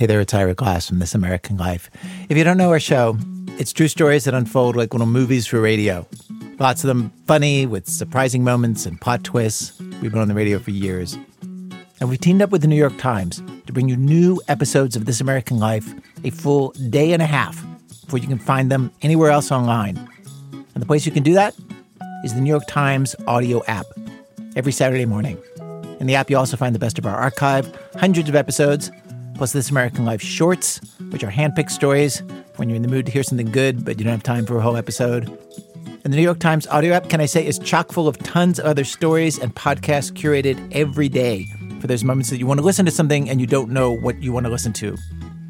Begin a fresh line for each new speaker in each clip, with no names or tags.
Hey there, it's Ira Glass from This American Life. If you don't know our show, it's true stories that unfold like little movies for radio. Lots of them funny, with surprising moments and plot twists. We've been on the radio for years. And we've teamed up with the New York Times to bring you new episodes of This American Life a full day and a half before you can find them anywhere else online. And the place you can do that is the New York Times audio app every Saturday morning. In the app, you also find the best of our archive, hundreds of episodes, plus This American Life shorts, which are handpicked stories when you're in the mood to hear something good, but you don't have time for a whole episode. And the New York Times audio app, can I say, is chock full of tons of other stories and podcasts curated every day for those moments that you want to listen to something and you don't know what you want to listen to.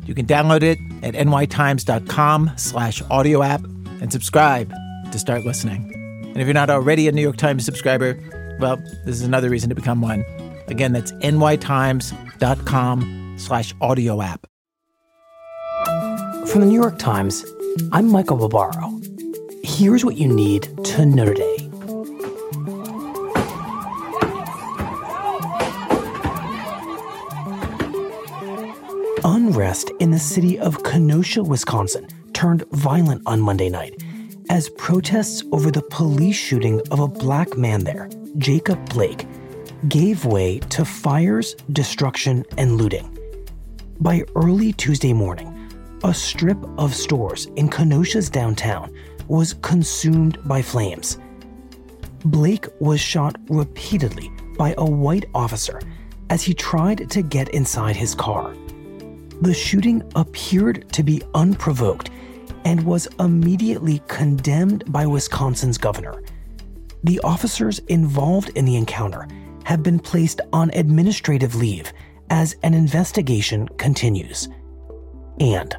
You can download it at nytimes.com slash audio app and subscribe to start listening. And if you're not already a New York Times subscriber, well, this is another reason to become one. Again, that's nytimes.com slash audio app.
From the New York Times, I'm Michael Barbaro. Here's what you need to know today. Unrest in the city of Kenosha, Wisconsin turned violent on Monday night as protests over the police shooting of a black man there, Jacob Blake, gave way to fires, destruction, and looting. By early Tuesday morning, a strip of stores in Kenosha's downtown was consumed by flames. Blake was shot repeatedly by a white officer as he tried to get inside his car. The shooting appeared to be unprovoked and was immediately condemned by Wisconsin's governor. The officers involved in the encounter have been placed on administrative leave as an investigation continues. And,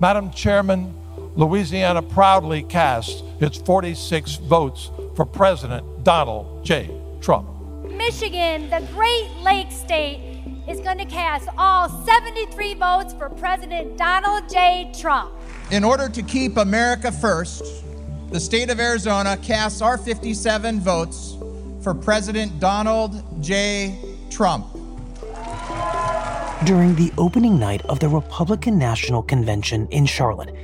Madam Chairman, Louisiana proudly casts its 46 votes for President Donald J. Trump.
Michigan, the Great Lakes state, is going to cast all 73 votes for President Donald J. Trump.
In order to keep America first, the state of Arizona casts our 57 votes for President Donald J. Trump.
During the opening night of the Republican National Convention in Charlotte,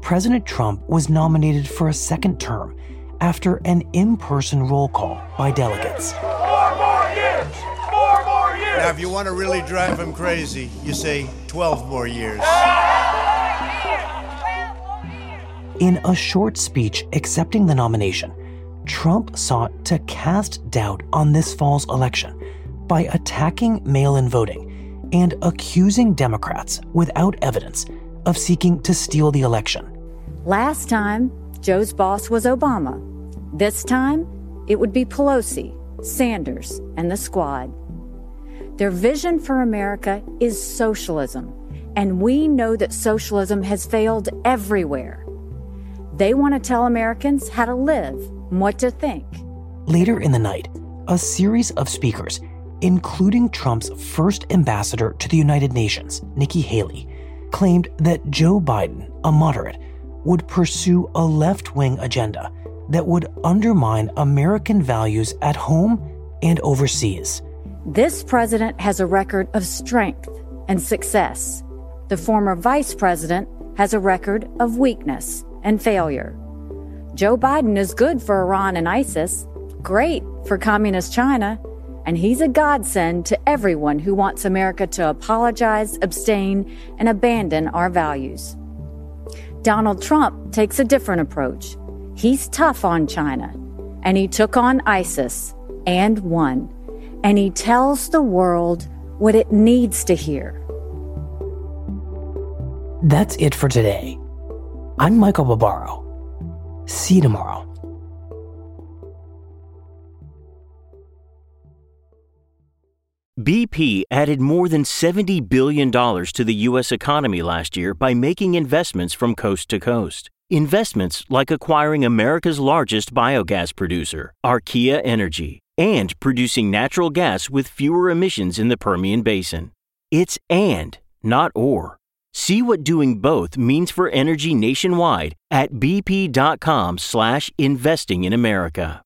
President Trump was nominated for a second term after an in person roll call by delegates.
Four more years! Four more years!
Now, if you want to really drive him crazy, you say 12 more years.
In a short speech accepting the nomination, Trump sought to cast doubt on this fall's election by attacking mail in voting and accusing Democrats without evidence of seeking to steal the election.
Last time, Joe's boss was Obama. This time, it would be Pelosi, Sanders, and the squad. Their vision for America is socialism, and we know that socialism has failed everywhere. They want to tell Americans how to live and what to think.
Later in the night, a series of speakers, including Trump's first ambassador to the United Nations, Nikki Haley, claimed that Joe Biden, a moderate, would pursue a left wing agenda that would undermine American values at home and overseas.
This president has a record of strength and success. The former vice president has a record of weakness and failure. Joe Biden is good for Iran and ISIS, great for Communist China, and he's a godsend to everyone who wants America to apologize, abstain, and abandon our values. Donald Trump takes a different approach. He's tough on China, and he took on ISIS and won. And he tells the world what it needs to hear.
That's it for today. I'm Michael Barbaro. See you tomorrow.
BP added more than $70 billion to the U.S. economy last year by making investments from coast to coast. Investments like acquiring America's largest biogas producer, Archaea Energy, and producing natural gas with fewer emissions in the Permian Basin. It's and, not or. See what doing both means for energy nationwide at bp.com slash investing in America.